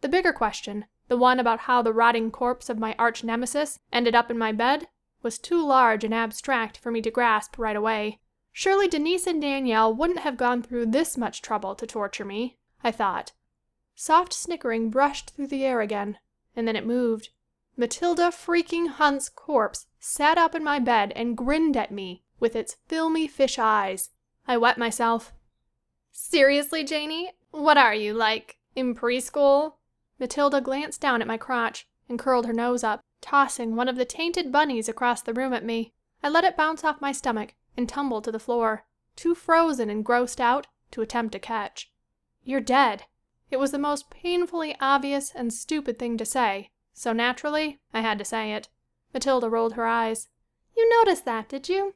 The bigger question, the one about how the rotting corpse of my arch nemesis ended up in my bed, was too large and abstract for me to grasp right away. Surely Denise and Danielle wouldn't have gone through this much trouble to torture me, I thought. Soft snickering brushed through the air again and then it moved. Matilda freaking Hunt's corpse sat up in my bed and grinned at me with its filmy fish eyes. I wet myself. "Seriously, Janie? What are you, like, in preschool?" Matilda glanced down at my crotch and curled her nose up, tossing one of the tainted bunnies across the room at me. I let it bounce off my stomach and tumble to the floor, too frozen and grossed out to attempt a catch. "You're dead." It was the most painfully obvious and stupid thing to say, so naturally I had to say it. Matilda rolled her eyes. "You noticed that, did you?"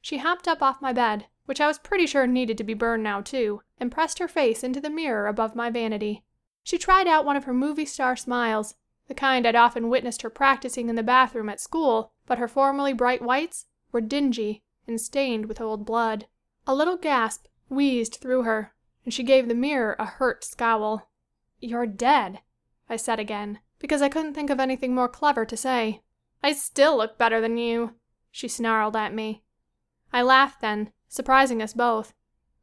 She hopped up off my bed, which I was pretty sure needed to be burned now, too, and pressed her face into the mirror above my vanity. She tried out one of her movie star smiles, the kind I'd often witnessed her practicing in the bathroom at school, but her formerly bright whites were dingy and stained with old blood. A little gasp wheezed through her and she gave the mirror a hurt scowl. "You're dead," I said again, because I couldn't think of anything more clever to say. "I still look better than you," she snarled at me. I laughed then, surprising us both.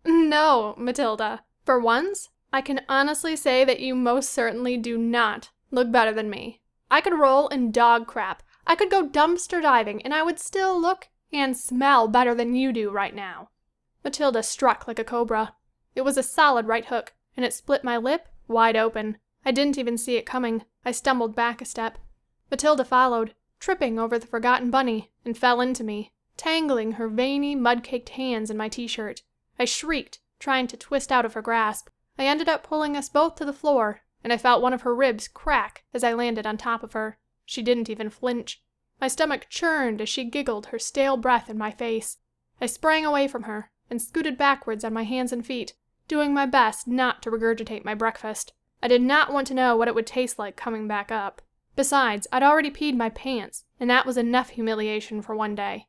"No, Matilda. For once I can honestly say that you most certainly do not look better than me. I could roll in dog crap, I could go dumpster diving and I would still look and smell better than you do right now." Matilda struck like a cobra. It was a solid right hook and it split my lip wide open. I didn't even see it coming. I stumbled back a step. Matilda followed, tripping over the forgotten bunny, and fell into me, tangling her veiny, mud caked hands in my t shirt. I shrieked, trying to twist out of her grasp. I ended up pulling us both to the floor, and I felt one of her ribs crack as I landed on top of her. She didn't even flinch. My stomach churned as she giggled her stale breath in my face. I sprang away from her and scooted backwards on my hands and feet, doing my best not to regurgitate my breakfast. I did not want to know what it would taste like coming back up. Besides, I'd already peed my pants, and that was enough humiliation for one day.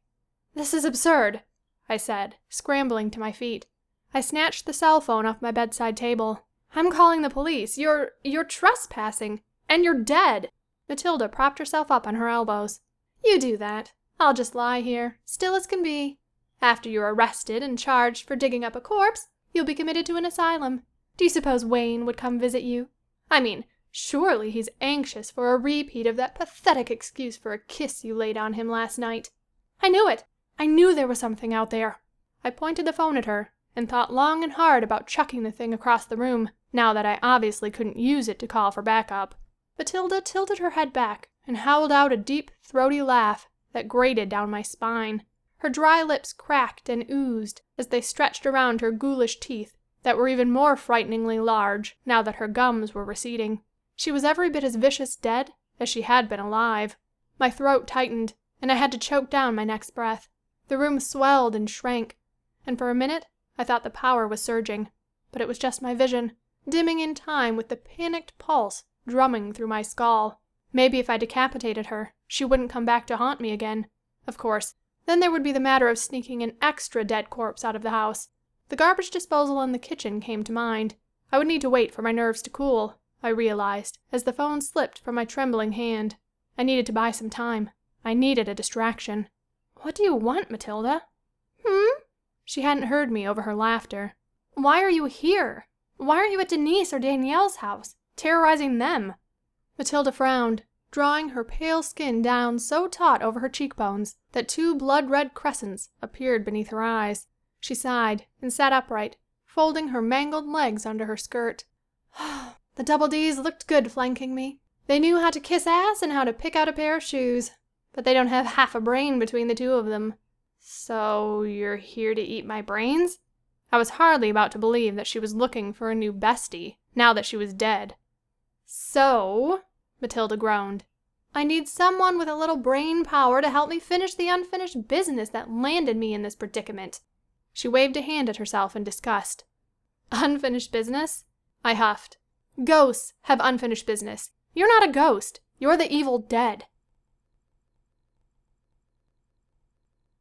"This is absurd," I said, scrambling to my feet. I snatched the cell phone off my bedside table. "I'm calling the police. You're you're trespassing. And you're dead." Matilda propped herself up on her elbows. "You do that. I'll just lie here, still as can be. After you're arrested and charged for digging up a corpse You'll be committed to an asylum. Do you suppose Wayne would come visit you? I mean, surely he's anxious for a repeat of that pathetic excuse for a kiss you laid on him last night. I knew it! I knew there was something out there. I pointed the phone at her and thought long and hard about chucking the thing across the room, now that I obviously couldn't use it to call for backup. Matilda tilted her head back and howled out a deep, throaty laugh that grated down my spine. Her dry lips cracked and oozed as they stretched around her ghoulish teeth that were even more frighteningly large now that her gums were receding. She was every bit as vicious dead as she had been alive. My throat tightened and I had to choke down my next breath. The room swelled and shrank, and for a minute I thought the power was surging. But it was just my vision, dimming in time with the panicked pulse drumming through my skull. Maybe if I decapitated her she wouldn't come back to haunt me again. Of course, then there would be the matter of sneaking an extra dead corpse out of the house. The garbage disposal in the kitchen came to mind. I would need to wait for my nerves to cool, I realized, as the phone slipped from my trembling hand. I needed to buy some time. I needed a distraction. "What do you want, Matilda?" She hadn't heard me over her laughter. "Why are you here? Why aren't you at Denise or Danielle's house, terrorizing them?" Matilda frowned drawing her pale skin down so taut over her cheekbones that two blood red crescents appeared beneath her eyes. She sighed and sat upright, folding her mangled legs under her skirt. The Double D's looked good flanking me. They knew how to kiss ass and how to pick out a pair of shoes. But they don't have half a brain between the two of them. So you're here to eat my brains? I was hardly about to believe that she was looking for a new bestie, now that she was dead. So Matilda groaned. I need someone with a little brain power to help me finish the unfinished business that landed me in this predicament. She waved a hand at herself in disgust. Unfinished business? I huffed. Ghosts have unfinished business. You're not a ghost. You're the evil dead.